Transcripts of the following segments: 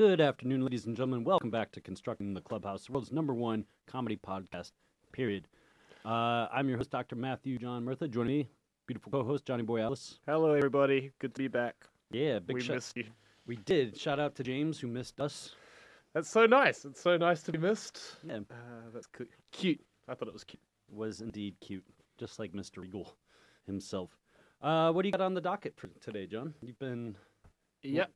Good afternoon, ladies and gentlemen. Welcome back to Constructing the Clubhouse, the world's number one comedy podcast, period. Uh, I'm your host, Dr. Matthew John Murtha. Joining me, beautiful co host, Johnny Boy Alice. Hello, everybody. Good to be back. Yeah, big we missed you. We did. Shout out to James, who missed us. That's so nice. It's so nice to be missed. Yeah, Uh, that's cu- cute. I thought it was cute. was indeed cute, just like Mr. Eagle himself. Uh, what do you got on the docket for today, John? You've been Yep.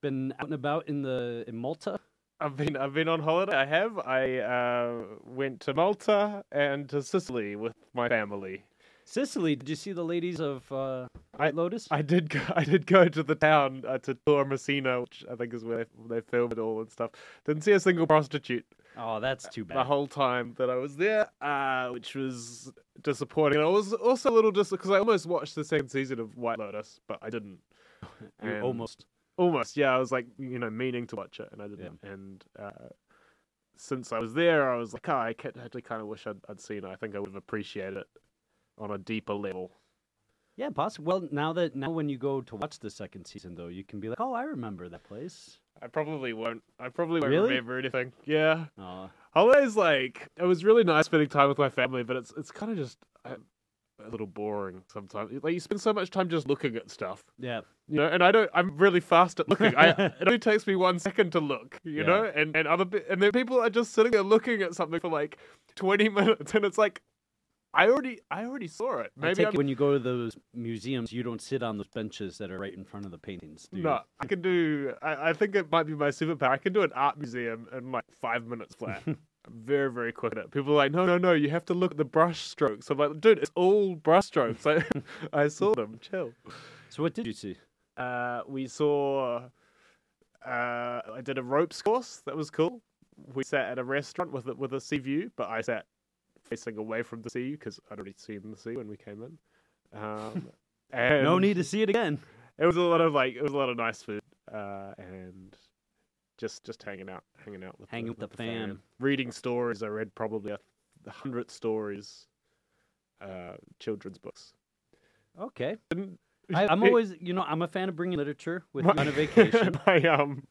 Been out and about in the in Malta. I've been I've been on holiday. I have. I uh, went to Malta and to Sicily with my family. Sicily, did you see the ladies of uh, White Lotus? I did go, I did go to the town uh, to Taormina, which I think is where they, they filmed it all and stuff. Didn't see a single prostitute oh, that's too bad. the whole time that I was there, uh, which was disappointing. And I was also a little disappointed because I almost watched the second season of White Lotus, but I didn't. Almost. Almost, yeah. I was like, you know, meaning to watch it, and I didn't. And uh, since I was there, I was like, oh, I actually kind of wish I'd, I'd seen it. I think I would have appreciated it on a deeper level. Yeah, possible. Well, now that now when you go to watch the second season, though, you can be like, "Oh, I remember that place." I probably won't. I probably won't Really? remember anything. Yeah, Oh, always like it was really nice spending time with my family, but it's it's kind of just uh, a little boring sometimes. Like you spend so much time just looking at stuff. yeah. You know, and I don't. I'm really fast at looking. I, it only takes me one second to look. You Yeah. know, and and other and then people are just sitting there looking at something for like twenty minutes, and it's like, I already, I already saw it. Maybe it when you go to those museums, you don't sit on those benches that are right in front of the paintings. Do you? no. I can do. I, I think it might be my superpower. I can do an art museum in like five minutes flat. Very, very quick at it. People are like, no, no, no, you have to look at the brush strokes. I'm like, dude, it's all brush strokes. I, I saw them. Chill. So, what did you see? Uh, we saw. Uh, I did a ropes course. That was cool. We sat at a restaurant with a, with a sea view, but I sat facing away from the sea because I'd already seen the sea when we came in. Um, and no need to see it again. It was a lot of like it was a lot of nice food uh, and just just hanging out, hanging out with Hanging with the fam. reading stories. I read probably a hundred stories, uh, children's books. Okay. I'm it- always, you know, I'm a fan of bringing literature with My- on a vacation. my um,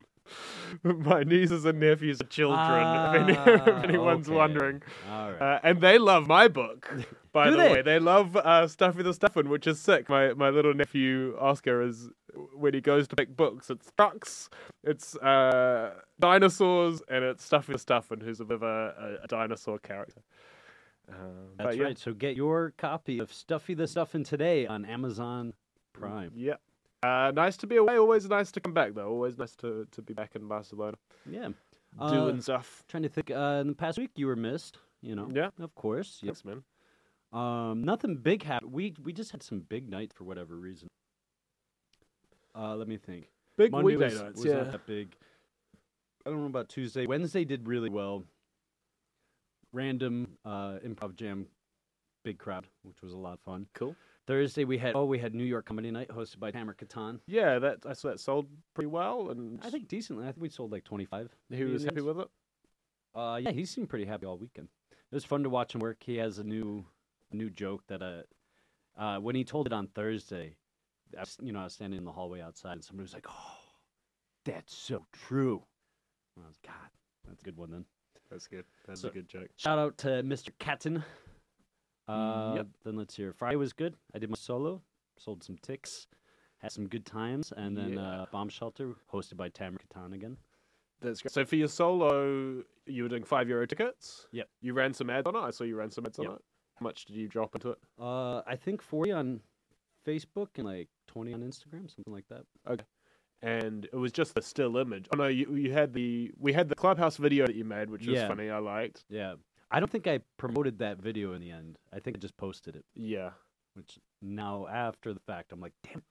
my nieces and nephews are children. if, any, Ah, if anyone's okay. wondering, right. uh, and they love my book. By the they? way, they love uh, Stuffy the Stuffin, which is sick. My my little nephew Oscar is when he goes to pick books, it's trucks, it's uh, dinosaurs, and it's Stuffy the Stuffin, who's a bit of a, a, dinosaur character. Um, That's yeah. right. So, get your copy of Stuffy the Stuffin' today on Amazon Prime. Yeah. Uh, nice to be away. Always nice to come back, though. Always nice to, to be back in Barcelona Yeah. doing Uh, stuff. Trying to think. Uh, in the past week, you were missed. You know. Yeah. Of course. Yep. Thanks, man. Um, nothing big happened. We we just had some big nights for whatever reason. Uh, let me think. Big Monday was, nights, was yeah. not that big. I don't know about Tuesday. Wednesday did really well. Random uh, improv jam, big crowd, which was a lot of fun. Cool. Thursday we had oh we had New York Comedy Night hosted by Tamara Katan. Yeah, that I saw that sold pretty well, and I think decently. I think we sold like twenty five. he was happy with it. Uh, yeah, he seemed pretty happy all weekend. It was fun to watch him work. He has a new, new joke that uh, uh, when he told it on Thursday, I was, you know, I was standing in the hallway outside, and somebody was like, "Oh, that's so true." And I was, God, that's a good one then. That's good. That's So- a good joke. Shout out to Mr. Catton. Uh, Yep. Then let's hear. Friday was good. I did my solo, sold some ticks, had some good times, and then Yeah. uh, Bomb Shelter hosted by Tamara Katan again. That's great. So for your solo, you were doing five euro tickets. Yep. You ran some ads on it. I saw you ran some ads Yep. on it. How much did you drop into it? Uh, I think forty on Facebook and like twenty on Instagram, something like that. Okay. And it was just the still image. Oh no, you you had the we had the clubhouse video that you made, which was Yeah. funny. I liked. Yeah. I don't think I promoted that video in the end. I think I just posted it, Yeah. which now after the fact, I'm like, damn.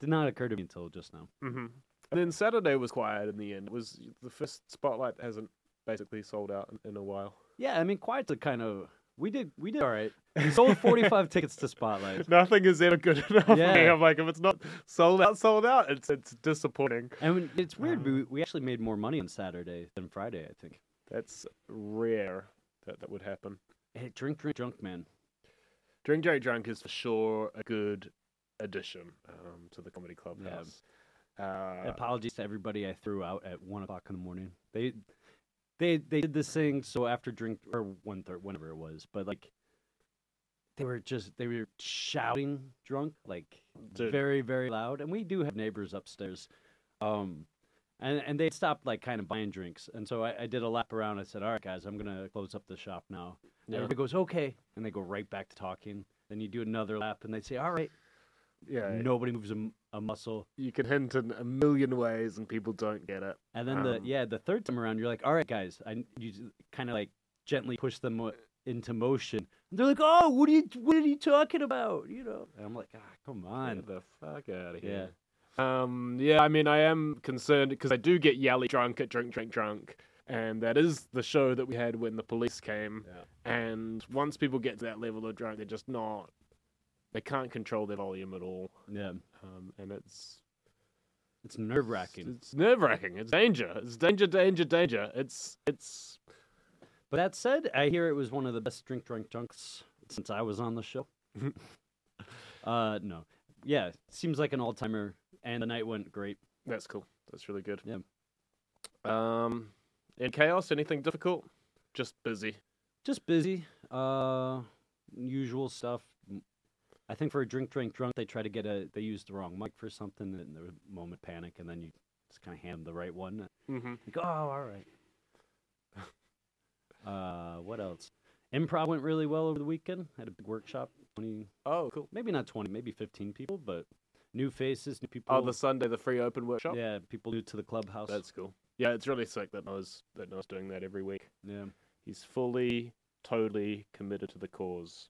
Did not occur to me until just now. hmm And then Saturday was quiet in the end. It was the first spotlight hasn't basically sold out in, in a while. Yeah, I mean, Quiet's a kind of. We did, we did all right. We sold 45 tickets to Spotlight, Nothing is ever good enough for me. Yeah. I'm like, if it's not sold out, sold out, it's it's disappointing. and it's weird. Uh. We we actually made more money on Saturday than Friday. I think. That's rare that that would happen. Hey, drink, drink, drunk, man. Drink drink, Drunk is for sure a good addition um, to the comedy clubhouse. Uh, Apologies to everybody I threw out at one o'clock in the morning. They they they did this thing so after drink or one third whenever it was, but like they were just they were shouting drunk like Dude. very very loud, and we do have neighbors upstairs, um, and and they stopped like kind of buying drinks, and so I, I did a lap around. I said, "All right, guys, I'm gonna close up the shop now." And Yeah. Everybody goes, "Okay," and they go right back to talking. Then you do another lap, and they say, "All right." yeah, Nobody moves a muscle. you can hint in a million ways and people don't get it. And then the Um, yeah, the third time around, you're like, all right, guys, I you kind of like gently push them mo- into motion. And they're like, oh, what are you what are you talking about? You know, and I'm like, ah, come on, Get the fuck out of here." Yeah. Um, yeah, I mean, I am concerned because I do get yelly drunk at Drink, Drink, Drunk. And that is the show that we had when the police came. Yeah. And once people get to that level of drunk, they're just not, they can't control their volume at all. Yeah, Um, and it's it's nerve wracking. It's nerve wracking. It's danger. It's danger, danger, danger. It's it's But that said, I hear it was one of the best drink drunk drunks since I was on the show. uh, no, yeah, seems like an all timer, and the night went great. that's cool. That's really good. Yeah. Um, in chaos, anything difficult? Just busy. Just busy, uh, usual stuff. I think for a drink, drink, drunk, they try to get a. They use the wrong mic for something, and the moment panic, and then you just kind of hand the right one. Mm-hmm. You go, oh, all right. uh, what else? Improv went really well over the weekend. Had a big workshop. Oh, cool. maybe not twenty, maybe fifteen people, but new faces, new people. Oh, the Sunday, the free open workshop. yeah, people new to the clubhouse. That's cool. Yeah, it's really sick that Noah's that Noah's doing that every week. yeah. He's fully, totally committed to the cause.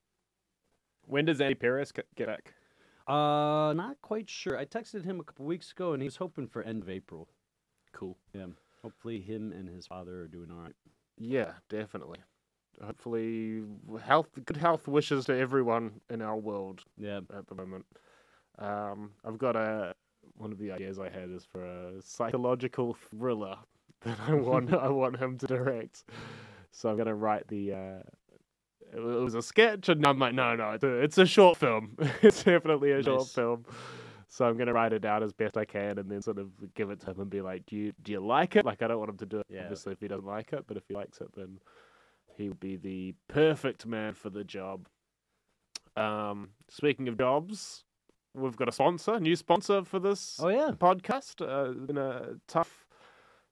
When does Andy Perez get back? Uh, not quite sure. I texted him a couple weeks ago, and he was hoping for end of April. Cool. Yeah. Hopefully, him and his father are doing all right. Yeah, definitely. Hopefully, health, good health wishes to everyone in our world. Yeah. at the moment. Um, I've got a one of the ideas I had is for a psychological thriller that I want I want him to direct. So I'm gonna write the. Uh, it was a sketch, and I'm like, no, no, it's a, it's a short film. it's definitely a short film. So I'm gonna write it out as best I can, and then sort of give it to him and be like, do you do you like it? Like I don't want him to do it Yeah. obviously if he doesn't like it, but if he likes it, then he would be the perfect man for the job. Um, speaking of jobs, we've got a sponsor, new sponsor for this Oh yeah. podcast. Uh, it's been a tough,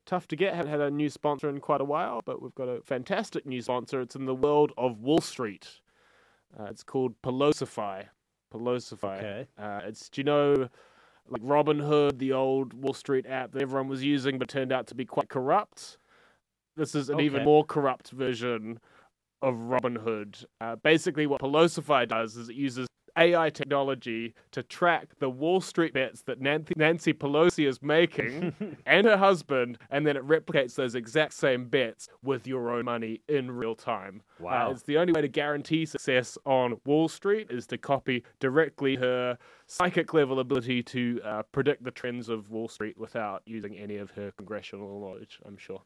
tough to get. Haven't had a new sponsor in quite a while, but we've got a fantastic new sponsor. It's in the world of Wall Street. Uh, it's called Pelosify. Pelosify. Okay. Uh, it's do you know like Robinhood, the old Wall Street app that everyone was using, but turned out to be quite corrupt. This is an even more corrupt version of Robinhood. Uh, basically, what Pelosify does is it uses AI technology to track the Wall Street bets that Nancy, Nancy Pelosi is making and her husband, and then it replicates those exact same bets with your own money in real time. Uh, Wow. it's the only way to guarantee success on Wall Street is to copy directly her psychic level ability to uh, predict the trends of Wall Street without using any of her congressional knowledge, I'm sure.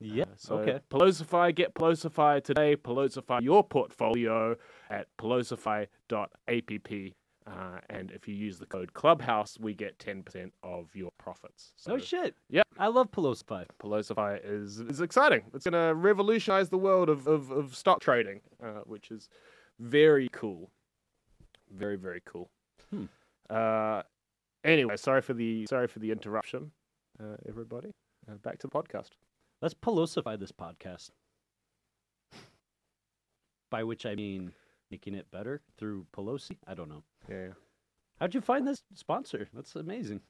Yeah. Uh, so okay. Pelosify, get Pelosify today. Pelosify your portfolio at pelosify.app. Uh, and if you use the code Clubhouse, we get 10% of your profits. So oh shit. Yep. I love Pelosify. Pelosify is is exciting. It's going to revolutionize the world of, of, of stock trading, uh, which is very cool. Very very cool. Hmm. Uh, anyway, sorry for the sorry for the interruption, uh, everybody. Uh, back to the podcast. Let's Pelosify this podcast. By which I mean making it better through Pelosi. I don't know. Yeah, How'd you find this sponsor? That's amazing.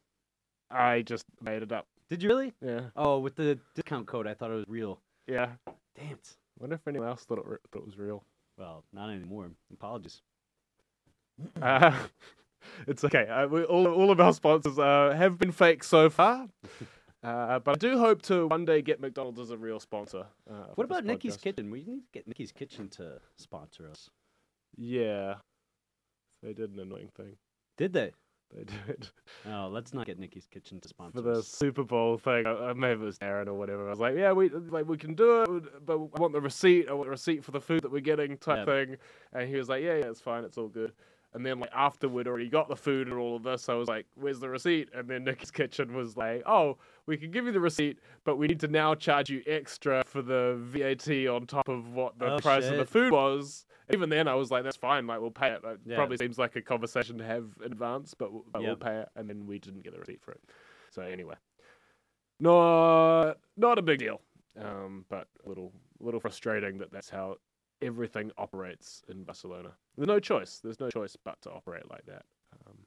I just made it up. Did you really? Yeah, Oh, with the discount code, I thought it was real. yeah. Damn it. Wonder if anyone else thought it, re- thought it was real. Well, not anymore. Apologies. Uh, it's okay. Uh, we, all, all of our sponsors uh, have been fake so far. Uh, but I do hope to one day get McDonald's as a real sponsor. Uh, What about Nikki's. Kitchen? We need to get Nikki's Kitchen to sponsor us. Yeah. They did an annoying thing. Did they? They did. Oh, let's not get Nikki's Kitchen to sponsor us. For the us. Super Bowl thing, uh, maybe it was Aaron or whatever. I was like, yeah, we like we can do it, but I want the receipt. I want the receipt for the food that we're getting, type Yeah. thing. And he was like, yeah, yeah, it's fine, it's all good. And then like after we'd already got the food and all of this, I was like, "Where's the receipt?" And then Nicky's Kitchen was like, "Oh, we can give you the receipt, but we need to now charge you extra for the VAT on top of what the Oh, price of the food was." Even then, I was like, "That's fine. Like we'll pay it." Yeah. probably seems like a conversation to have in advance, but, we'll- but we'll pay it. And then we didn't get the receipt for it. So anyway, not not a big deal, um, but a little little frustrating that that's how everything operates in Barcelona. There's no choice. There's no choice but to operate like that. Um,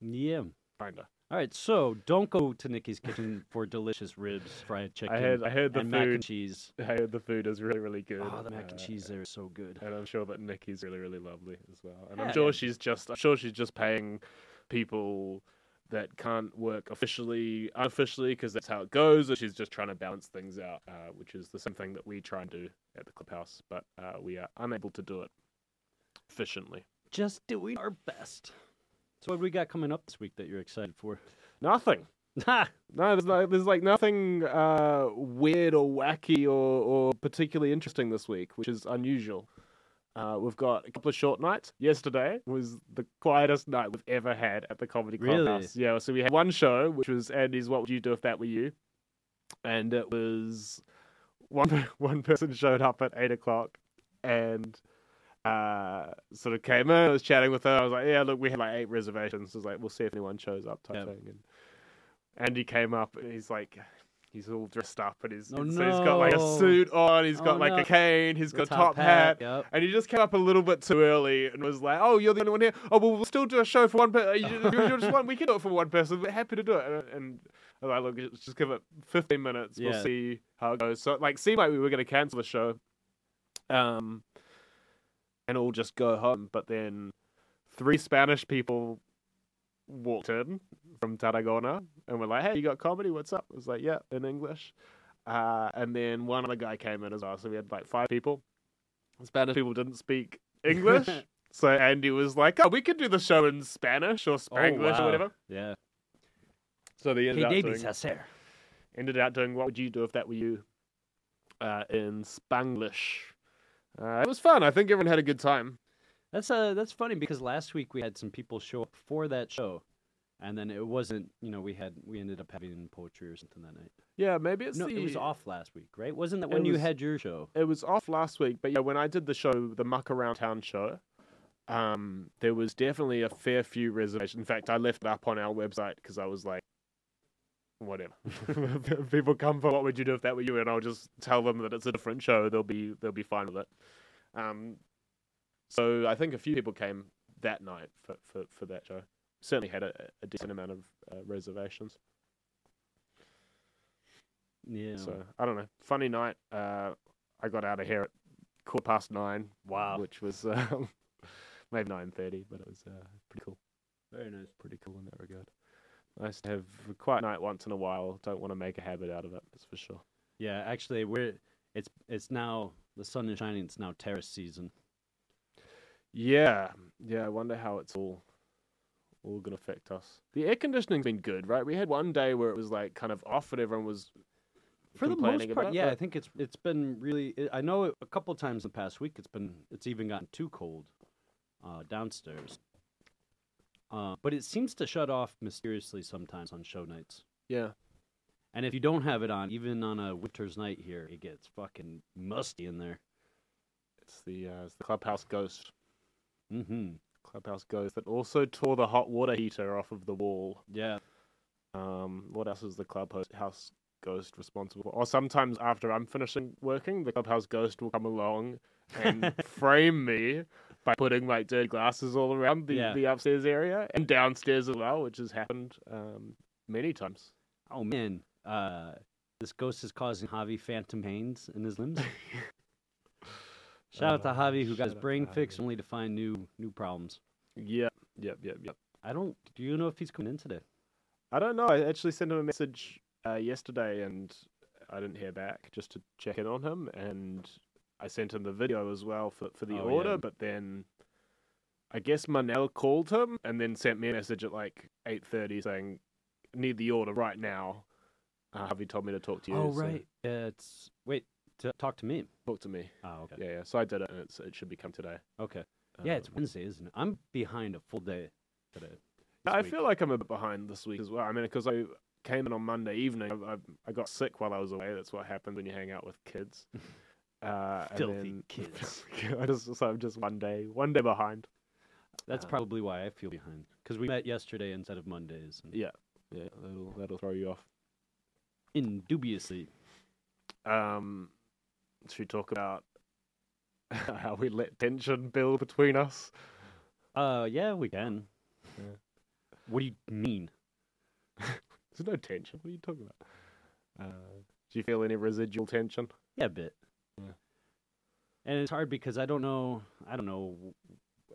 Yeah. kinda. All right, so don't go to Nikki's Kitchen for delicious ribs, fried chicken, I heard I heard the and mac and cheese. I heard the food is really really good. Oh, the mac and uh, cheese there is so good. And I'm sure that Nikki's really really lovely as well. And I'm sure yeah. she's just I'm sure she's just paying people that can't work officially unofficially because that's how it goes. Or she's just trying to balance things out, uh, which is the same thing that we try and do at the clubhouse, but uh, we are unable to do it efficiently. Just doing our best. So what do we got coming up this week that you're excited for? Nothing. No, there's like there's like nothing uh, weird or wacky or, or particularly interesting this week, which is unusual. Uh, we've got a couple of short nights. Yesterday was the quietest night we've ever had at the Comedy Really? Clubhouse. Yeah, so we had one show, which was Andy's "What Would You Do If That Were You," and it was one one person showed up at eight o'clock and uh, sort of came in. I was chatting with her. I was like, "Yeah, look, we had like eight reservations." I was like, "We'll see if anyone shows up," type Yeah. thing. And Andy came up and he's like, he's all dressed up and he's Oh, so he's got like a suit on. He's Oh, got like no. a cane. He's got top hat. Yep. And he just came up a little bit too early and was like, "Oh, you're the only one here. Oh, well, we'll still do a show for one person. You, you just one. We can do it for one person. We're happy to do it." And, and I was like, "Look, just give it 15 minutes. Yeah. We'll see how it goes." So, it, like, seemed like we were going to cancel the show, um, and all just go home. But then three Spanish people walked in from Tarragona and were like, "Hey, you got comedy? What's up?" I was like, "Yeah, in English." Uh, and then one other guy came in as well, so we had like five people. Spanish people didn't speak English, so Andy was like, "Oh, we could do the show in Spanish or Spanglish wow. or whatever." Yeah. So they ended Hey, up doing, hacer. ended out doing "What would you do if that were you?" Uh, in Spanglish. Uh, it was fun. I think everyone had a good time. That's uh that's funny because last week we had some people show up for that show, and then it wasn't. You know, we had we ended up having poetry or something that night. Yeah, maybe it's no, the, it was off last week, right? Wasn't that It when you had your show? it was off last week, but yeah, when I did the show, the Muck Around Town show, um, there was definitely a fair few reservations. In fact, I left it up on our website because I was like, whatever. People come for what would you do if that were you, and I'll just tell them that it's a different show. They'll be they'll be fine with it. Um, so I think a few people came that night for for, for that show. Certainly had a, a decent amount of uh, reservations. Yeah. So I don't know. Funny night. Uh, I got out of here at quarter past nine. Wow. Which was um, maybe nine thirty, but it was uh, pretty cool. very nice. Pretty cool in that regard. Nice to have a quiet night once in a while. Don't want to make a habit out of it. That's for sure. Yeah, actually, we're it's it's now the sun is shining. It's now terrace season. Yeah, yeah. I wonder how it's all all gonna affect us. The air conditioning's been good, right? We had one day where it was like kind of off, and everyone was For the most part, yeah, I think it's it's been really. I know a couple times in the past week it's been it's even gotten too cold uh, downstairs. Uh, but it seems to shut off mysteriously sometimes on show nights. yeah. And if you don't have it on, even on a winter's night here, it gets fucking musty in there. It's the uh, it's the clubhouse ghost. Mm-hmm. Clubhouse ghost that also tore the hot water heater off of the wall. Yeah. Um, what else is the clubhouse ghost responsible for? Or sometimes after I'm finishing working, the clubhouse ghost will come along and frame me by putting like dirty glasses all around the, Yeah. the upstairs area and downstairs as well, which has happened um, many times. Oh man, uh, this ghost is causing Javi phantom pains in his limbs. Shout out to Uh, Javi who got his brain fixed only to find new new problems. Yep, yep, yep, yep. I don't. Do you know if he's coming in today? I don't know. I actually sent him a message uh, yesterday and I didn't hear back just to check in on him. And I sent him the video as well for, for the Oh, order, yeah. but then I guess Manel called him and then sent me a message at like 8.30 saying, need the order right now. Uh, Javi told me to talk to you. oh so right. Yeah, it's wait to talk to me. talk to me. Oh okay. Yeah, yeah. So I did it and it's, it should be come today. Okay. yeah, it's Um, Wednesday, isn't it? I'm behind a full day today. I week. feel like I'm a bit behind this week as well. I mean, because I came in on Monday evening. I, I, I got sick while I was away. That's what happens when you hang out with kids. Uh, and Filthy then- kids. I just so I'm just one day one day behind. That's Uh, probably why I feel behind because we met yesterday instead of Mondays. and Yeah, yeah, that'll that'll throw you off. Indubiously. Um, should we talk about how we let tension build between us? Uh, yeah, we can. Yeah. What do you mean? There's no tension. What are you talking about? Uh, do you feel any residual tension? Yeah, a bit. Yeah. And it's hard because I don't know. I don't know.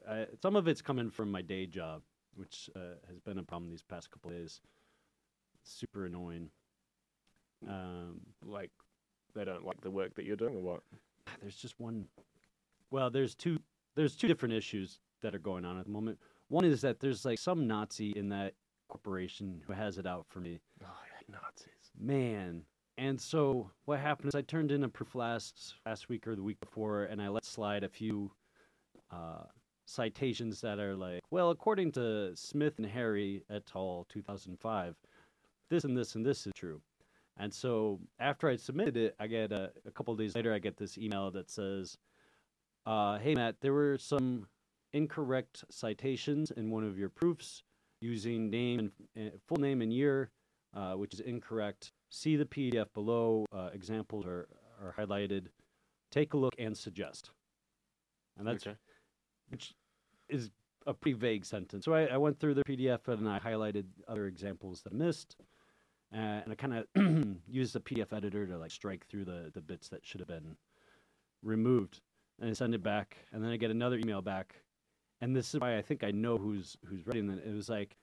Uh, some of it's coming from my day job, which uh, has been a problem these past couple days. Super annoying. Um, Like they don't like the work that you're doing, or what? there's just one. Well, there's two. There's two different issues that are going on at the moment. One is that there's like some Nazi in that corporation who has it out for me. Oh, hate Nazis. Man. And so what happened is I turned in a proof last last week or the week before, and I let slide a few uh, citations that are like, well, according to Smith and Harry et al. 2005, this and this and this is true. And so after I submitted it, I get a, a couple days later, I get this email that says, uh, "Hey Matt, there were some incorrect citations in one of your proofs using name and uh, full name and year, uh, which is incorrect. See the PDF below. Uh, examples are are highlighted. Take a look and suggest." And that's Okay. which is a pretty vague sentence. So I, I went through the PDF and I highlighted other examples that I missed, uh, and I kind of used the PDF editor to like strike through the the bits that should have been removed, and I send it back, and then I get another email back, and this is why I think I know who's who's writing it. It was like,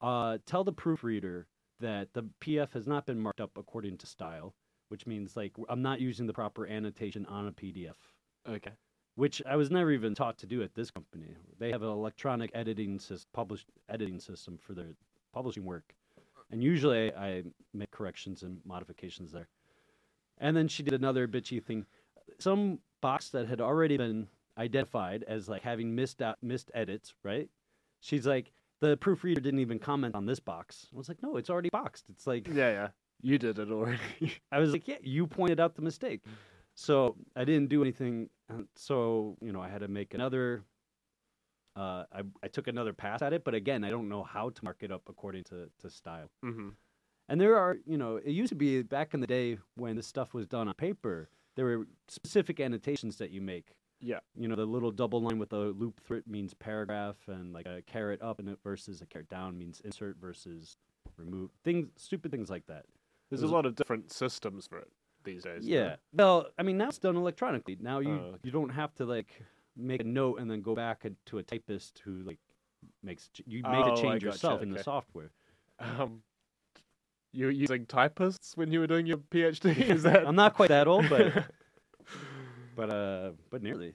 uh, tell the proofreader that the PDF has not been marked up according to style, which means like I'm not using the proper annotation on a PDF Okay. which I was never even taught to do at this company. They have an electronic editing system, published editing system for their publishing work, and usually I make corrections and modifications there. And then she did another bitchy thing, some box that had already been identified as like having missed out, missed edits. Right? She's like, the proofreader didn't even comment on this box. I was like, no, it's already boxed. It's like Yeah, yeah. You did it already. I was like, yeah, you pointed out the mistake. So I didn't do anything. and So, you know, I had to make another. Uh, I, I took another pass at it, but again, I don't know how to mark it up according to, to style. mm-hmm. And there are, you know, it used to be back in the day when this stuff was done on paper, there were specific annotations that you make. Yeah. You know, the little double line with a loop through it means paragraph, and like a caret up and it versus a caret down means insert versus remove. Things, stupid things like that. There's a lot of different systems for it these days. Yeah. Well, I mean, now it's done electronically. Now you Oh, okay. you don't have to like make a note and then go back to a typist who like makes ch- you make Oh, a change yourself in the software. Um, you were using typists when you were doing your PhD? Is that? I'm not quite that old, but but uh but nearly.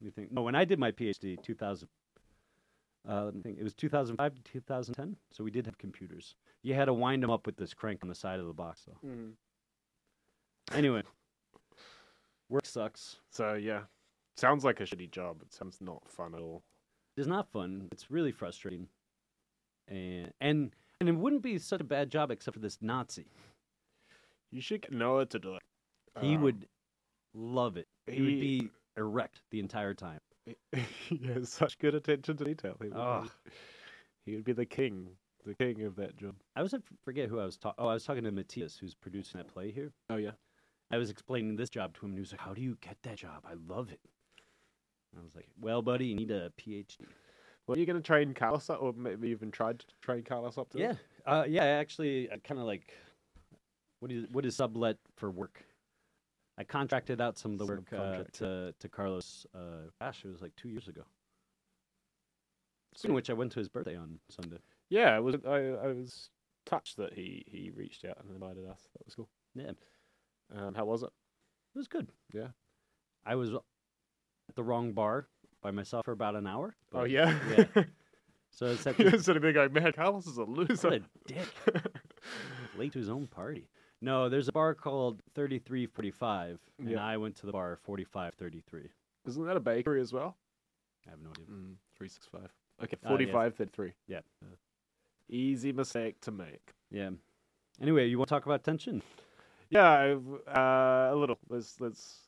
You think? No, when I did my PhD, 2000. Uh, let me think. It was 2005 to 2010, so we did have computers. You had to wind them up with this crank on the side of the box, though. Mm. Anyway, work sucks. So yeah, sounds like a shitty job. It sounds not fun at all. It's not fun. It's really frustrating. And and and it wouldn't be such a bad job except for this Nazi. You should get Noah to do it. He Um, would love it. He, would be erect the entire time. he has such good attention to detail. He would, be, he would be the king, the king of that job. I was I forget who I was talking. Oh, I was talking to Matthias, who's producing that play here. Oh yeah. I was explaining this job to him, and he was like, "How do you get that job? I love it." I was like, "Well, buddy, you need a PhD." Well, are you going to train Carlos up, or maybe even tried to train Carlos up to Yeah, uh, yeah. I Actually, I kind of like what is what is sublet for work. I contracted out some of the work uh, to to Carlos. Uh, gosh, it was like two years ago. Of which, I went to his birthday on Sunday. Yeah, I was I, I was touched that he he reached out and invited us. That was cool. Yeah, Um, how was it? It was good. Yeah. I was at the wrong bar by myself for about an hour. oh yeah. yeah. So it's at You're this, sitting there going, man, Carlos is a loser. what a dick. late to his own party. No, there's a bar called 3345, and Yeah. I went to the bar 4533. Isn't that a bakery as well? I have no idea. Mm, three six five. Okay, Ah, forty yes. five thirty three. Yeah. Easy mistake to make. Yeah. Anyway, you want to talk about tension? Yeah, uh, a little. Let's let's.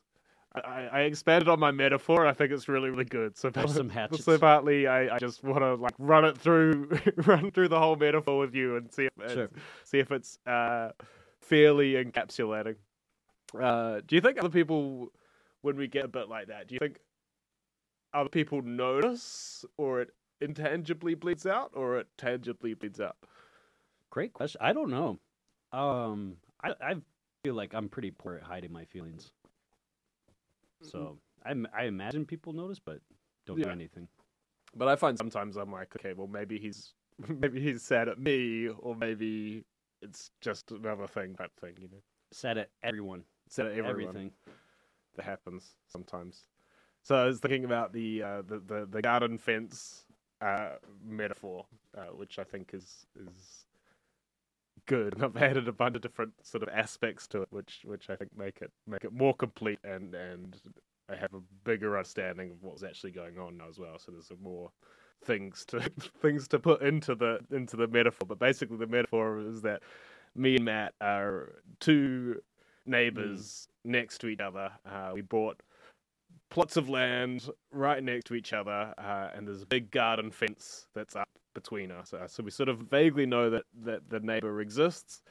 I, I expanded on my metaphor. I think it's really really good. So some hatchets. So partly, I, I just want to like run it through, run through the whole metaphor with you and see if it's, Sure. see if it's uh, fairly encapsulating. Uh, do you think other people, when we get a bit like that, do you think other people notice, or it intangibly bleeds out, or it tangibly bleeds out? Great question. I don't know. Um, I I feel like I'm pretty poor at hiding my feelings. So I I imagine people notice, but don't do anything. But I find sometimes I'm like, okay, well maybe he's maybe he's sad at me, or maybe it's just another thing type thing, you know. Sad at everyone, Sad at everyone. everything. that happens sometimes. So I was thinking about the uh, the, the the garden fence uh, metaphor, uh, which I think is is good. And I've added a bunch of different sort of aspects to it, which which I think make it make it more complete and and I have a bigger understanding of what's actually going on now as well. So there's a more things to things to put into the into the metaphor. But basically, the metaphor is that me and Matt are two neighbors next to each other. Uh, we bought plots of land right next to each other, uh, and there's a big garden fence that's up between us. Uh, so we sort of vaguely know that, that the neighbor exists,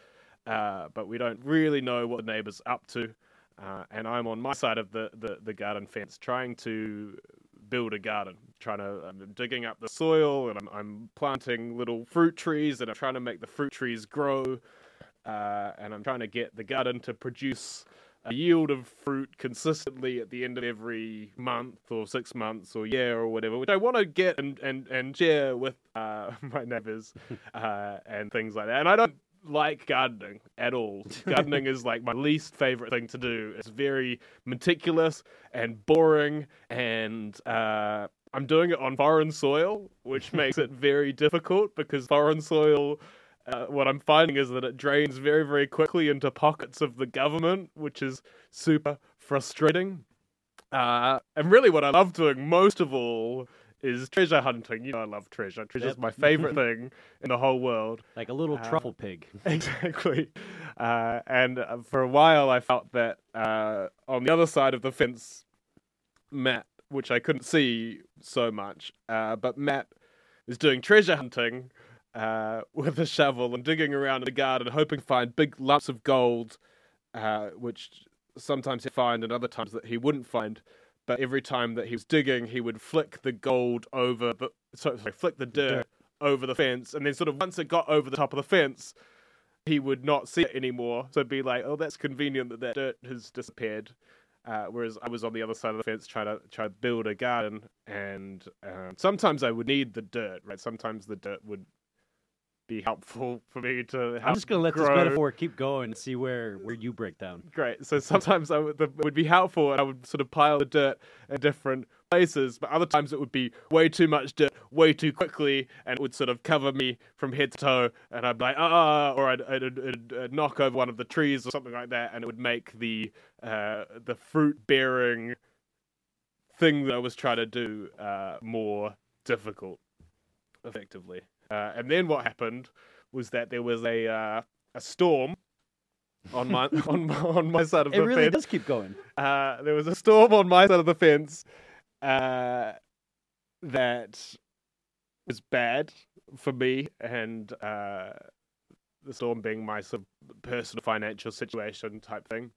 uh, but we don't really know what the neighbor's up to. Uh, and I'm on my side of the, the, the garden fence trying to build a garden, trying to, I'm digging up the soil and I'm, I'm planting little fruit trees and I'm trying to make the fruit trees grow. Uh, and I'm trying to get the garden to produce a yield of fruit consistently at the end of every month or six months or year or whatever, which I want to get and, and, and share with uh, my neighbors uh, and things like that. And I don't like gardening at all. Gardening is like my least favorite thing to do. It's very meticulous and boring, and uh, I'm doing it on foreign soil, which makes it very difficult because foreign soil. Uh, what I'm finding is that it drains very, very quickly into pockets of the government, which is super frustrating. Uh, and really, what I love doing most of all is treasure hunting. You know, I love treasure. Treasure's Yep. my favorite thing in the whole world. Like a little Uh, truffle pig. Exactly. Uh, and uh, for a while, I felt that uh, on the other side of the fence, Matt, which I couldn't see so much, uh, but Matt is doing treasure hunting uh, with a shovel and digging around in the garden, hoping to find big lumps of gold, uh, which sometimes he'd find and other times that he wouldn't find. But every time that he was digging, he would flick the gold over the sorry, sorry flick the dirt dirt. over the fence, and then sort of once it got over the top of the fence, he would not see it anymore. So it'd be like, oh, that's convenient that that dirt has disappeared. Uh, whereas I was on the other side of the fence trying to try to build a garden, and um, sometimes I would need the dirt, right? Sometimes the dirt would be helpful for me to. Help I'm just gonna let grow. this metaphor keep going and see where where you break down. Great. So sometimes I would, the, it would be helpful, and I would sort of pile the dirt in different places. But other times it would be way too much dirt, way too quickly, and it would sort of cover me from head to toe. And I'd be like, ah, or I'd, I'd, I'd, I'd knock over one of the trees or something like that, and it would make the uh, the fruit bearing thing that I was trying to do uh, more difficult, effectively. Uh, and then what happened was that there was a uh, a storm on my on my, on my side of It the really fence. does keep going. Uh, there was a storm on my side of the fence uh, that was bad for me, and uh, the storm being my sort of personal financial situation type thing.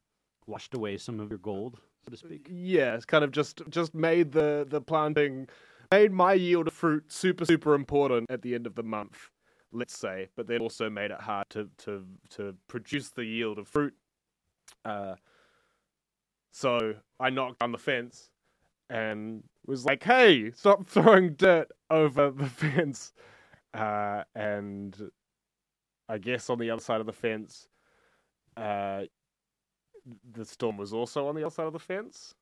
Washed away some of your gold, so to speak. Yeah, it's kind of just just made the the planting made my yield of fruit super super important at the end of the month, let's say. But then also made it hard to to to produce the yield of fruit. Uh, so I knocked on the fence and was like, "Hey, stop throwing dirt over the fence." Uh, and I guess on the other side of the fence, uh, the storm was also on the other side of the fence.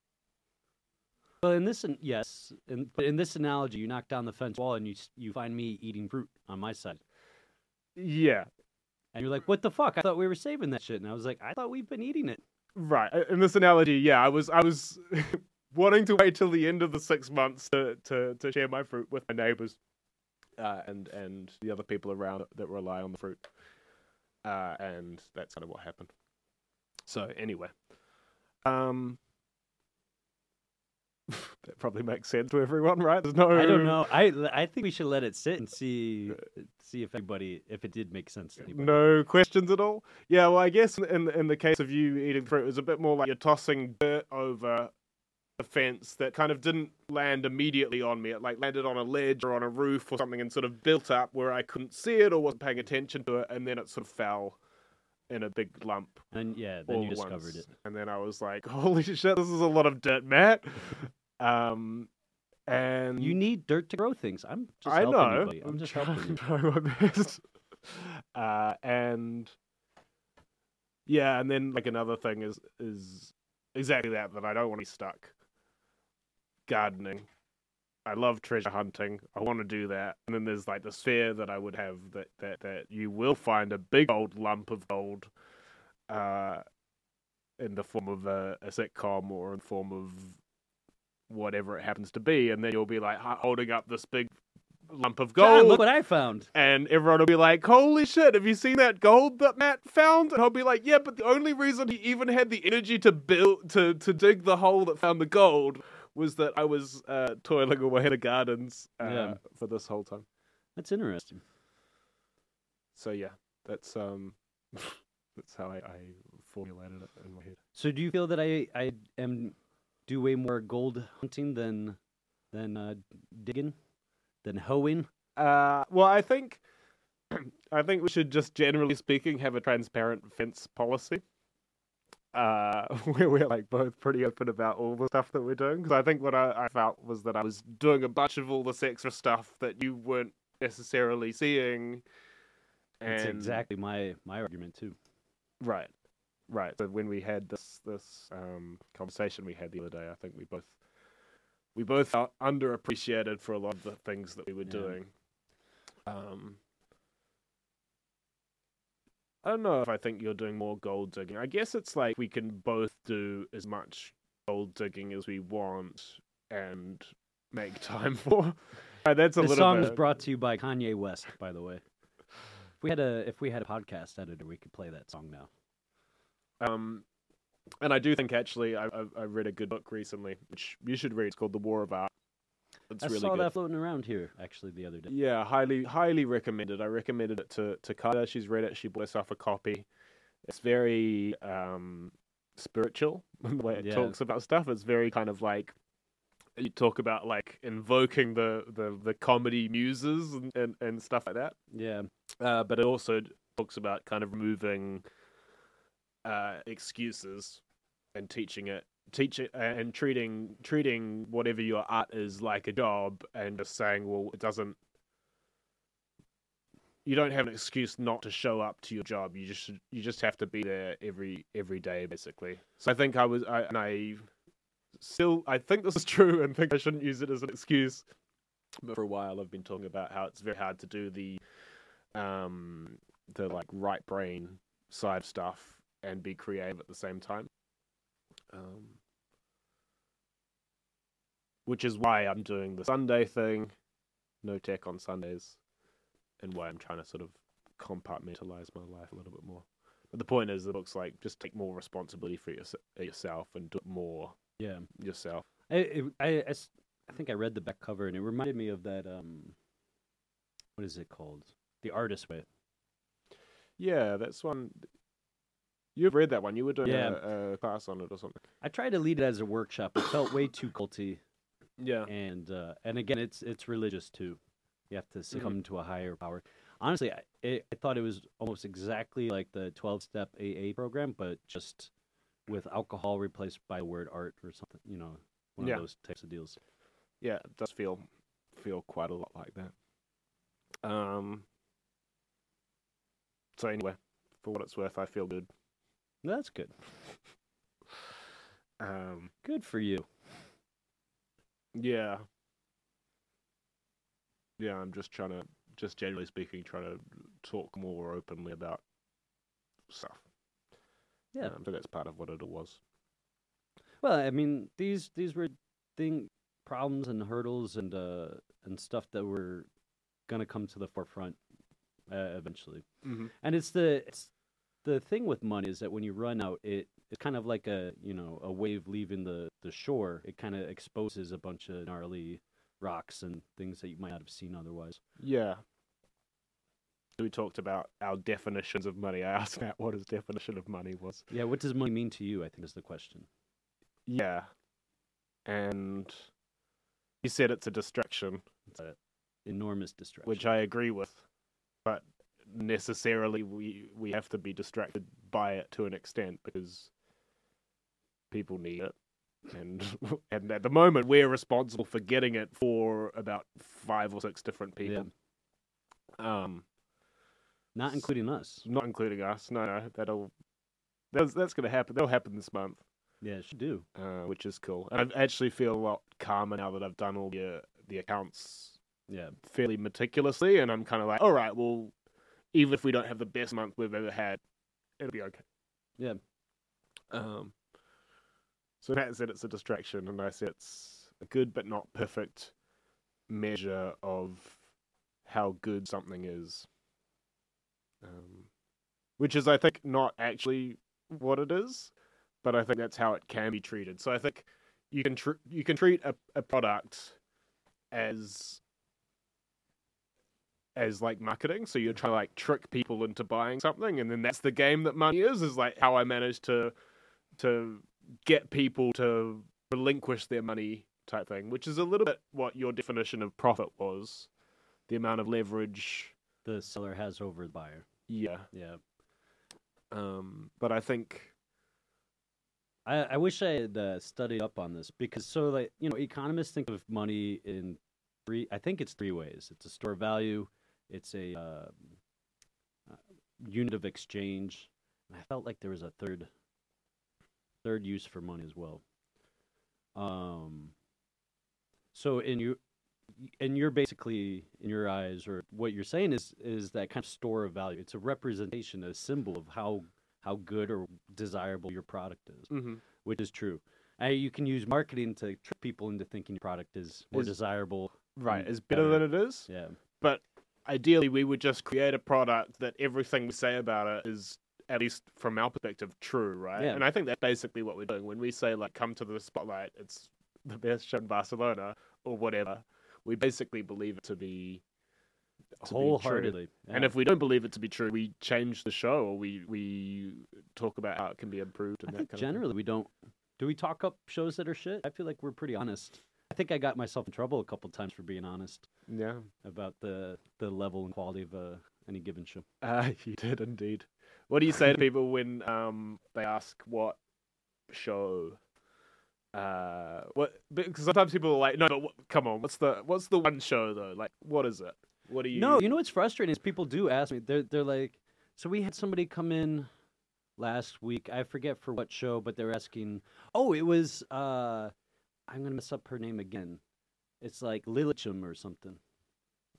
Well, in this, yes, in, but in this analogy, you knock down the fence wall and you you find me eating fruit on my side, Yeah, and you're like, "What the fuck? I thought we were saving that shit." And I was like, "I thought we've been eating it." right. In this analogy, yeah, I was, I was. wanting to wait till the end of the six months to to, to share my fruit with my neighbors, uh, and and the other people around that rely on the fruit, uh, and that's kind of what happened. So anyway, um, that probably makes sense to everyone, right? There's no. I don't know. I I think we should let it sit and see see if anybody if it did make sense to anybody. No questions at all. Yeah, well, I guess in in the case of you eating fruit, it was a bit more like you're tossing dirt over a fence that kind of didn't land immediately on me. It like landed on a ledge or on a roof or something and sort of built up where I couldn't see it or wasn't paying attention to it, and then it sort of fell in a big lump. And yeah, then you discovered once. it. And then I was like, "Holy shit, this is a lot of dirt, Matt." um, and You need dirt to grow things. I'm just I helping know. you, buddy. I'm, just trying, helping you. trying my best. Uh, and yeah, and then like another thing is is exactly that that I don't want to be stuck. Gardening. I love treasure hunting. I want to do that. And then there's like this fear that I would have that that, that you will find a big old lump of gold uh in the form of a, a sitcom or in the form of whatever it happens to be, and then you'll be like holding up this big lump of John, gold, look what I found. and everyone will be like, "Holy shit! Have you seen that gold that Matt found?" And I'll be like, "Yeah, but the only reason he even had the energy to build to to dig the hole that found the gold was that I was uh, toiling away in the gardens uh, Yeah. for this whole time." That's interesting. So yeah, that's um, that's how I, I formulated it in my head. So do you feel that I I am do way more gold hunting than than uh, digging than hoeing? Uh, well, I think I think we should just generally speaking have a transparent fence policy. Uh, where we're like both pretty open about all the stuff that we're doing. Because I think what I, I felt was that I was doing a bunch of all this extra stuff that you weren't necessarily seeing. That's exactly my my argument too. right, right. So when we had this this um, conversation we had the other day, I think we both we both felt underappreciated for a lot of the things that we were Yeah. doing. Um, I don't know if I think you're doing more gold digging. I guess it's like we can both do as much gold digging as we want and make time for. Uh, that's a This little song bit. was brought to you by Kanye West, by the way. If we had a if we had a podcast editor, we could play that song now. Um, and I do think actually I, I I read a good book recently, which you should read. It's called The War of Art. It's I really saw good. that floating around here actually the other day. Yeah, highly highly recommended. I recommended it to to Carter. She's read it. She bought herself a copy. It's very um spiritual the way it Yeah. talks about stuff. It's very kind of like you talk about like invoking the the, the comedy muses and, and, and stuff like that. Yeah, Uh, but it also talks about kind of removing uh, excuses and teaching it, teach it, and treating treating whatever your art is like a job, and just saying, well, it doesn't. You don't have an excuse not to show up to your job. You just you just have to be there every every day, basically. So I think I was I still I think this is true, and think I shouldn't use it as an excuse. But for a while, I've been talking about how it's very hard to do the um the like right brain side stuff and be creative at the same time um which is why i'm doing the sunday thing no tech on sundays and why i'm trying to sort of compartmentalize my life a little bit more but the point is the book's like just take more responsibility for yours yourself and do it more yeah. yourself I, it, I, I I think I read the back cover and it reminded me of that. Um, what is it called? The Artist Way. yeah that's one you've read that one you were doing Yeah. a, a class on it or something I tried to lead it as a workshop. It felt way too culty, yeah and uh, and again, it's it's religious too. You have to Mm-hmm. succumb to a higher power. Honestly, I, it, I thought it was almost exactly like the twelve step AA program, but just with alcohol replaced by the word art or something. You know, one Yeah. of those types of deals. yeah, it does feel feel quite a lot like that. Um. So anyway, for what it's worth, I feel good. That's good. Um. Good for you. Yeah. Yeah, I'm just trying to, just generally speaking, trying to talk more openly about stuff. Yeah. Um, so that's part of what it was. Well, I mean, these these were thing problems and hurdles and uh and stuff that were gonna come to the forefront uh, eventually. Mm-hmm. And it's the it's the thing with money is that when you run out, it it's kind of like a you know a wave leaving the the shore. It kind of exposes a bunch of gnarly rocks and things that you might not have seen otherwise. Yeah. We talked about our definitions of money. I asked Matt what his definition of money was. Yeah, what does money mean to you? I think is the question. Yeah. And he said it's a distraction, It's an enormous distraction. which I agree with. But necessarily we we have to be distracted by it to an extent because people need it. And and at the moment we're responsible for getting it for about five or six different people. Um not including us. not including us. No, no, that'll that's that's gonna happen. That'll happen this month, Yeah, it should do. uh, which is cool. And I actually feel a lot calmer now that I've done all the uh, the accounts Yeah, fairly meticulously, and I'm kind of like, all right, well, even if we don't have the best month we've ever had, it'll be okay. Yeah. Um. So Matt said it's a distraction, and I said it's a good but not perfect measure of how good something is. Um, which is, I think, not actually what it is, but I think that's how it can be treated. So I think you can tr- you can treat a, a product as as like marketing. So you're trying to like trick people into buying something, and then that's the game that money is. Is like how I managed to to get people to relinquish their money type thing, which is a little bit what your definition of profit was. The amount of leverage. the seller has over the buyer. Yeah. Yeah, Um, but I think I, I wish I had uh, studied up on this because so like you know economists think of money in three. I think it's three ways. It's a store of value. It's a uh, uh, unit of exchange. And I felt like there was a third third use for money as well. Um. So in you, and you're basically in your eyes, or what you're saying is is that kind of store of value. It's a representation, a symbol of how how good or desirable your product is mhm. which is true. Uh, you can use marketing to trick people into thinking your product is more Is- desirable. right is better better. than it is. Yeah, But ideally, we would just create a product that everything we say about it is, at least from our perspective, true, right? Yeah. And I think that's basically what we're doing when we say like, "Come to the spotlight." It's the best show in Barcelona or whatever. We basically believe it to be to be true. wholeheartedly. And if we don't believe it to be true, we change the show or we we talk about how it can be improved and I that think generally we don't. Do we talk up shows that are shit? I feel like we're pretty honest. I think I got myself in trouble a couple times for being honest. Yeah, about the the level and quality of uh, any given show. uh, you did indeed. What do you say to people when um they ask what show? Uh, what? Because sometimes people are like, no, but what, come on, what's the what's the one show though? Like, what is it? What do you? No, you know what's frustrating is people do ask me. They're they're like, so we had somebody come in last week. I forget for what show, but they're asking. Oh, it was. uh I'm gonna mess up her name again. It's like Lilichum or something.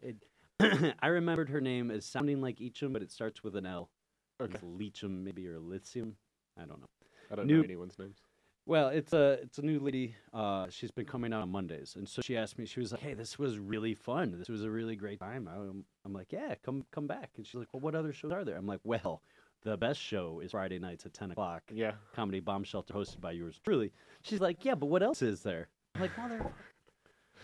It. I remembered her name as sounding like Eachum, but it starts with an L. Okay, It's Leachum maybe or Lithium. I don't know. I don't new- know anyone's names. Well, it's a it's a new lady. Uh, she's been coming out on Mondays, and so she asked me. She was like, "Hey, this was really fun. This was a really great time." I'm, I'm like, "Yeah, come come back." And she's like, "Well, what other shows are there?" I'm like, "Well, the best show is Friday nights at ten o'clock. Yeah, Comedy Bomb Shelter, hosted by yours truly." She's like, "Yeah, but what else is there?" I'm like, "Mother."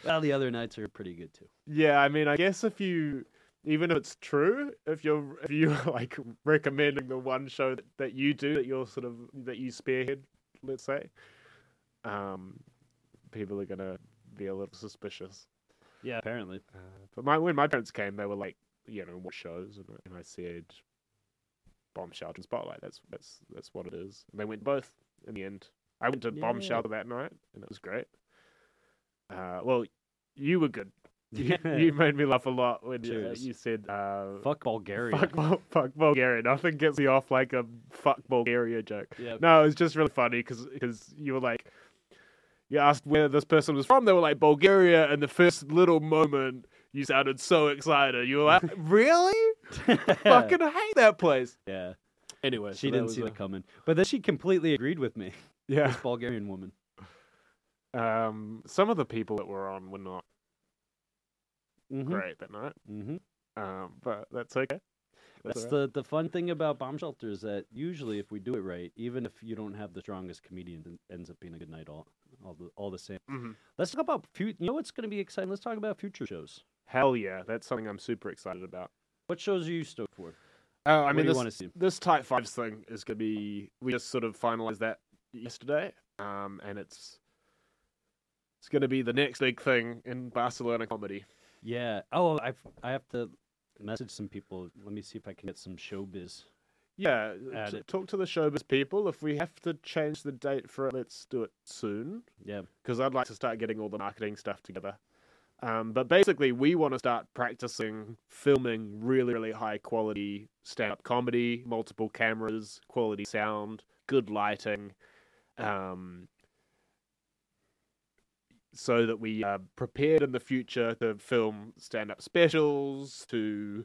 Well, the other nights are pretty good too. yeah. I mean, I guess if you even if it's true, if you're if you're like recommending the one show that, that you do that you're sort of that you spearhead, let's say, um, people are gonna be a little suspicious. Yeah, apparently. Uh, but my when my parents came, they were like, you know, what shows, and, I- and I said, Bomb Shelter and Spotlight. That's that's that's what it is. And they went both in the end. I went to Bomb Yeah. Shelter that night, and it was great. Uh, well, you were good. You, you made me laugh a lot when Cheers. you said, uh, Fuck Bulgaria. fuck, fuck Bulgaria. Nothing gets me off like a fuck Bulgaria joke. Yeah. No, it was just really funny because you were like, you asked where this person was from. They were like Bulgaria, and the first little moment you sounded so excited. You were like, really? Fucking hate that place. yeah. Anyway, She so didn't see uh, that coming, but then she completely agreed with me. Yeah, This Bulgarian woman. Um, some of the people that were on were not Mm-hmm. great that night, Mm-hmm. um, but that's okay. That's all the the fun thing about bomb shelter is that usually if we do it right, even if you don't have the strongest comedian, it ends up being a good night all all the all the same. hmm Let's talk about fu- you know what's going to be exciting. Let's talk about future shows. Hell yeah, that's something I'm super excited about. What shows are you stoked for? Uh, I What mean, this, see? this Tight Fives thing is going to be. We just sort of finalized that yesterday, um, and it's it's going to be the next big thing in Barcelona comedy. Yeah. Oh, I I have to message some people. Let me see if I can get some showbiz. Yeah, t- talk to the showbiz people. If we have to change the date for it, let's do it soon. Yeah. because I'd like to start getting all the marketing stuff together. Um, but basically, we want to start practicing filming really, really high quality stand up comedy, multiple cameras, quality sound, good lighting, um, so that we are prepared in the future to film stand up specials, to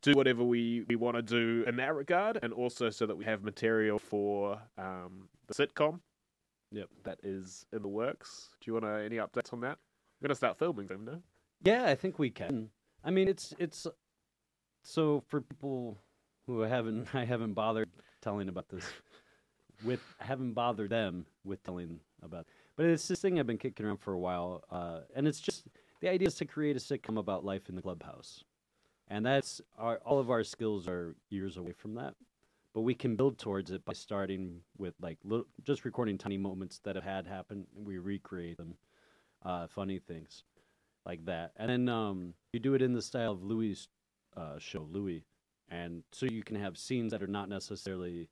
do whatever we, we want to do in that regard, and also so that we have material for um, the sitcom Yep. that is in the works. Do you want to, any updates on that? We're gonna start filming them now. Yeah, I think we can. I mean, it's it's so for people who haven't I haven't bothered telling about this with I haven't bothered them with telling about. But it's this thing I've been kicking around for a while, uh, and it's just the idea is to create a sitcom about life in the clubhouse, and that's our all of our skills are years away from that. But we can build towards it by starting with like little, just recording tiny moments that have had happen, and we recreate them, uh, funny things like that. And then um, you do it in the style of Louis' uh, show, Louie, and so you can have scenes that are not necessarily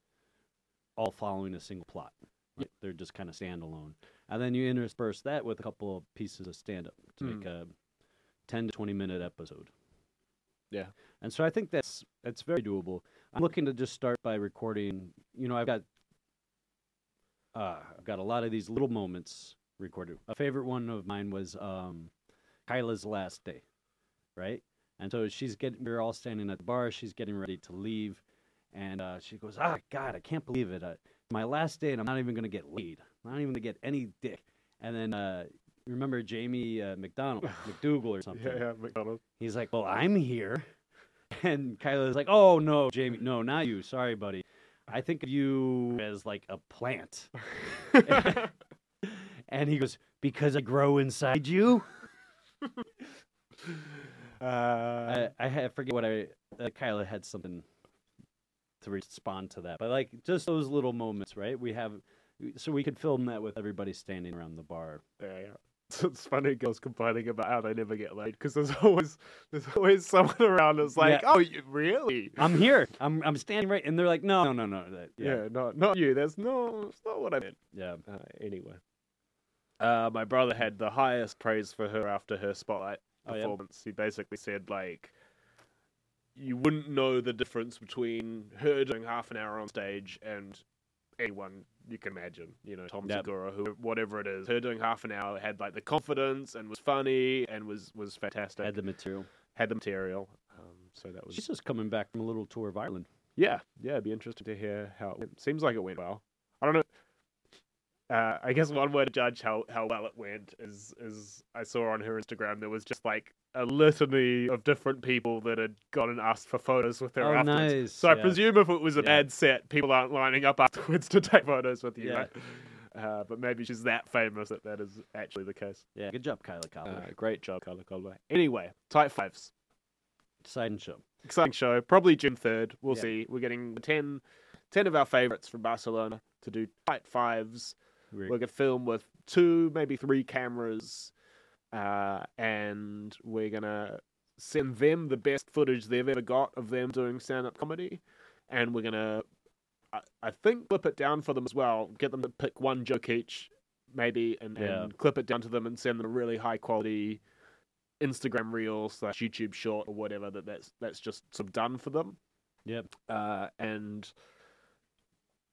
all following a single plot. Right? They're just kind of standalone, and then you intersperse that with a couple of pieces of stand-up to Hmm. make a ten to twenty minute episode. Yeah. and so I think that's that's very doable. I'm looking to just start by recording. You know, I've got uh, I've got a lot of these little moments recorded. A favorite one of mine was um, Kyla's last day, right? And so she's getting, we're all standing at the bar. She's getting ready to leave, and uh, she goes, "Ah, God, I can't believe it! Uh, my last day, and I'm not even gonna get laid. I'm not even gonna get any dick." And then uh, remember Jamie uh, McDonald, McDougal or something? Yeah, yeah, McDonald's. He's like, "Well, I'm here," and Kyla's like, "Oh no, Jamie, no, not you. Sorry, buddy. I think of you as like a plant." and he goes, "Because I grow inside you." uh, I, I forget what I. Uh, Kyla had something to respond to that, but like just those little moments, right? We have, so we could film that with everybody standing around the bar. yeah, yeah. It's funny girls complaining about how they never get laid because there's always there's always someone around that's like, Yeah. oh, you, really? I'm here. I'm I'm standing right, and they're like, "No, no, no, no." That, Yeah, yeah, not not you. That's no, that's not what I meant. yeah. Uh, anyway, uh, my brother had the highest praise for her after her spotlight Oh, yeah? performance. He basically said like, you wouldn't know the difference between her doing half an hour on stage and anyone you can imagine. You know, Tom Yep. Segura, who whatever it is, her doing half an hour had like the confidence and was funny and was was fantastic. Had the material. Had the material. Um, so that was She's just coming back from a little tour of Ireland. yeah, yeah, it'd be interesting to hear how it went. Seems like it went well. I don't know. Uh, I guess one way to judge how, how well it went is is I saw on her Instagram there was just like a litany of different people that had gone and asked for photos with her Oh, afterwards. nice, So I presume if it was a Yeah. bad set, people aren't lining up afterwards to take photos with you. Yeah. Right? Uh, but maybe she's that famous that that is actually the case. Yeah, good job, Kyla Cobbler. Uh, great job, Carla Colway. Anyway, Tight Fives. And show. exciting show. Probably June 3rd. We'll Yeah. see. We're getting 10, 10 of our favorites from Barcelona to do tight fives. We're, to film with two, maybe three cameras. Uh, and we're going to send them the best footage they've ever got of them doing stand up comedy. And we're going to, I, I think, clip it down for them as well. Get them to pick one joke each, maybe, and, Yeah. and clip it down to them and send them a really high quality Instagram reel slash YouTube short or whatever that that's that's just sort of done for them. Yep. Uh, and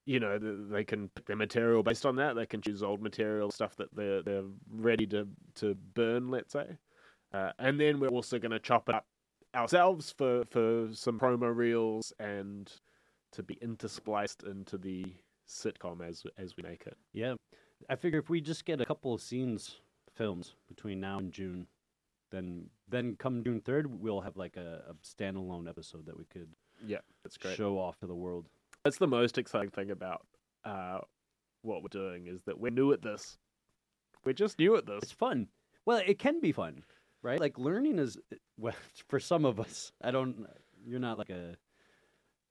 you know they can pick their material based on that. They can choose old material stuff that they're they're ready to to burn, let's say. Uh, and then we're also going to chop it up ourselves for for some promo reels and to be interspliced into the sitcom as as we make it. Yeah. I figure if we just get a couple of scenes films between now and June, then then come June third, we'll have like a, a standalone episode that we could Yeah, that's great. show off to the world. That's the most exciting thing about uh, what we're doing is that we're new at this. We're just new at It's this. fun. Well, it can be fun, right? Like learning is well for some of us. I don't. You're not like a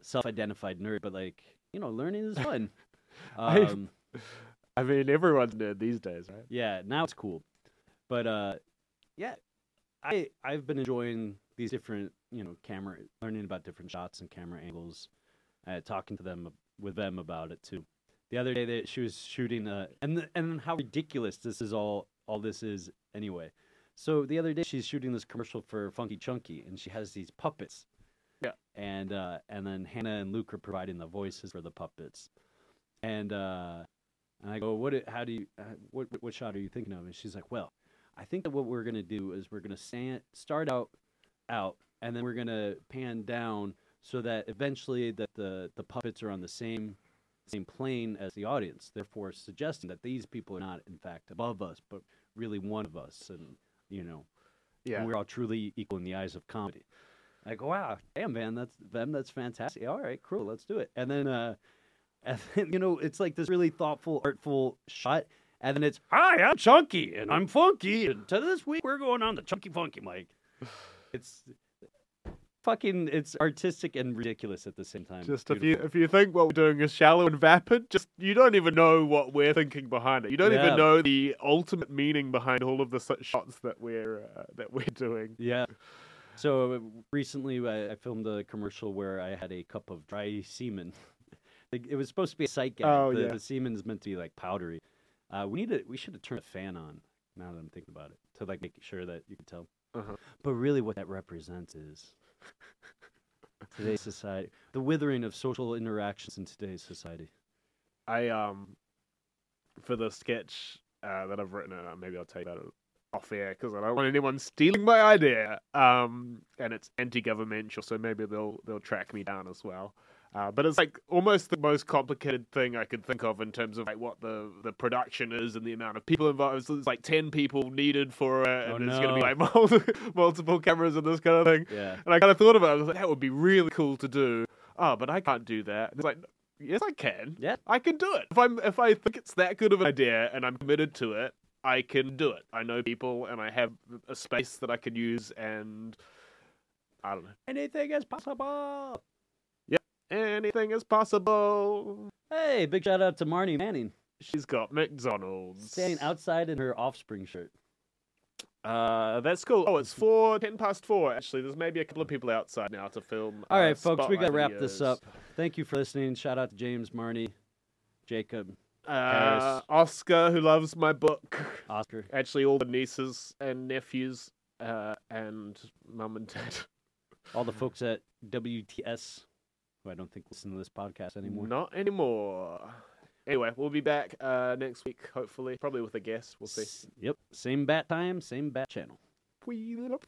self-identified nerd, but like you know, learning is fun. I- Um, I mean, everyone's nerd these days, right? yeah, now it's cool, but uh, yeah, I I've been enjoying these different you know camera learning about different shots and camera angles, uh, talking to them with them about it too. The other day that she was shooting uh and the, and how ridiculous this is all all this is anyway. So the other day she's shooting this commercial for Funky Chunky and she has these puppets. Yeah. And uh and then Hannah and Luke are providing the voices for the puppets. And uh and I go, "What how do you uh, what what shot are you thinking of?" And she's like, "Well, I think that what we're going to do is we're going to stand start out out and then we're going to pan down so that eventually that the the puppets are on the same same plane as the audience therefore suggesting that these people are not in fact above us but really one of us and you know Yeah. we're all truly equal in the eyes of comedy. I go wow damn man that's them that's fantastic. All right cool let's do it. And then uh and then you know it's like this really thoughtful artful shot and then it's hi i'm chunky and i'm funky and to this week we're going on the chunky funky mic. It's fucking it's artistic and ridiculous at the same time Just if you if you think what we're doing is shallow and vapid, just you don't even know what we're thinking behind it. You don't Yeah. even know the ultimate meaning behind all of the shots that we're uh, that we're doing. Yeah. So uh, recently, I, I filmed a commercial where I had a cup of dry semen. It was supposed to be a sight gag. Oh, the, yeah. the semen is meant to be like powdery. Uh, we need to. We should have turned a fan on. Now that I'm thinking about it, to like make sure that you can tell. Uh-huh. But really, what that represents is today's society, the withering of social interactions in today's society. I um for the sketch uh, that I've written, uh, maybe I'll take that off air because I don't want anyone stealing my idea. Um, and it's anti-governmental, so maybe they'll they'll track me down as well. Uh, but it's like almost the most complicated thing I could think of in terms of like what the, the production is and the amount of people involved. So It's like ten people needed for it, Oh, and it's going to be like multiple, multiple cameras and this kind of thing. Yeah. And I kind of thought about it. I was like, that would be really cool to do. Oh, but I can't do that. It's like, yes, I can. Yeah. I can do it. If I'm if I think it's that good of an idea and I'm committed to it, I can do it. I know people and I have a space that I can use and I don't know. Anything is possible. Anything is possible. Hey, big shout out to Marnie Manning, She's got McDonald's. standing outside in her Offspring shirt. Uh, that's cool. Oh, it's four, ten past four. Actually, there's maybe a couple of people outside now to film. All uh, right, folks, we got to wrap this up. Thank you for listening. Shout out to James, Marnie, Jacob, Uh. Oscar, who loves my book. Oscar. Actually, all the nieces and nephews, uh, and mum and dad. all the folks at WTS, who I don't think listen to this podcast anymore. Not anymore. Anyway, we'll be back uh, next week, hopefully. Probably with a guest. We'll see. Yep, same bat time, same bat channel. Wheel it up.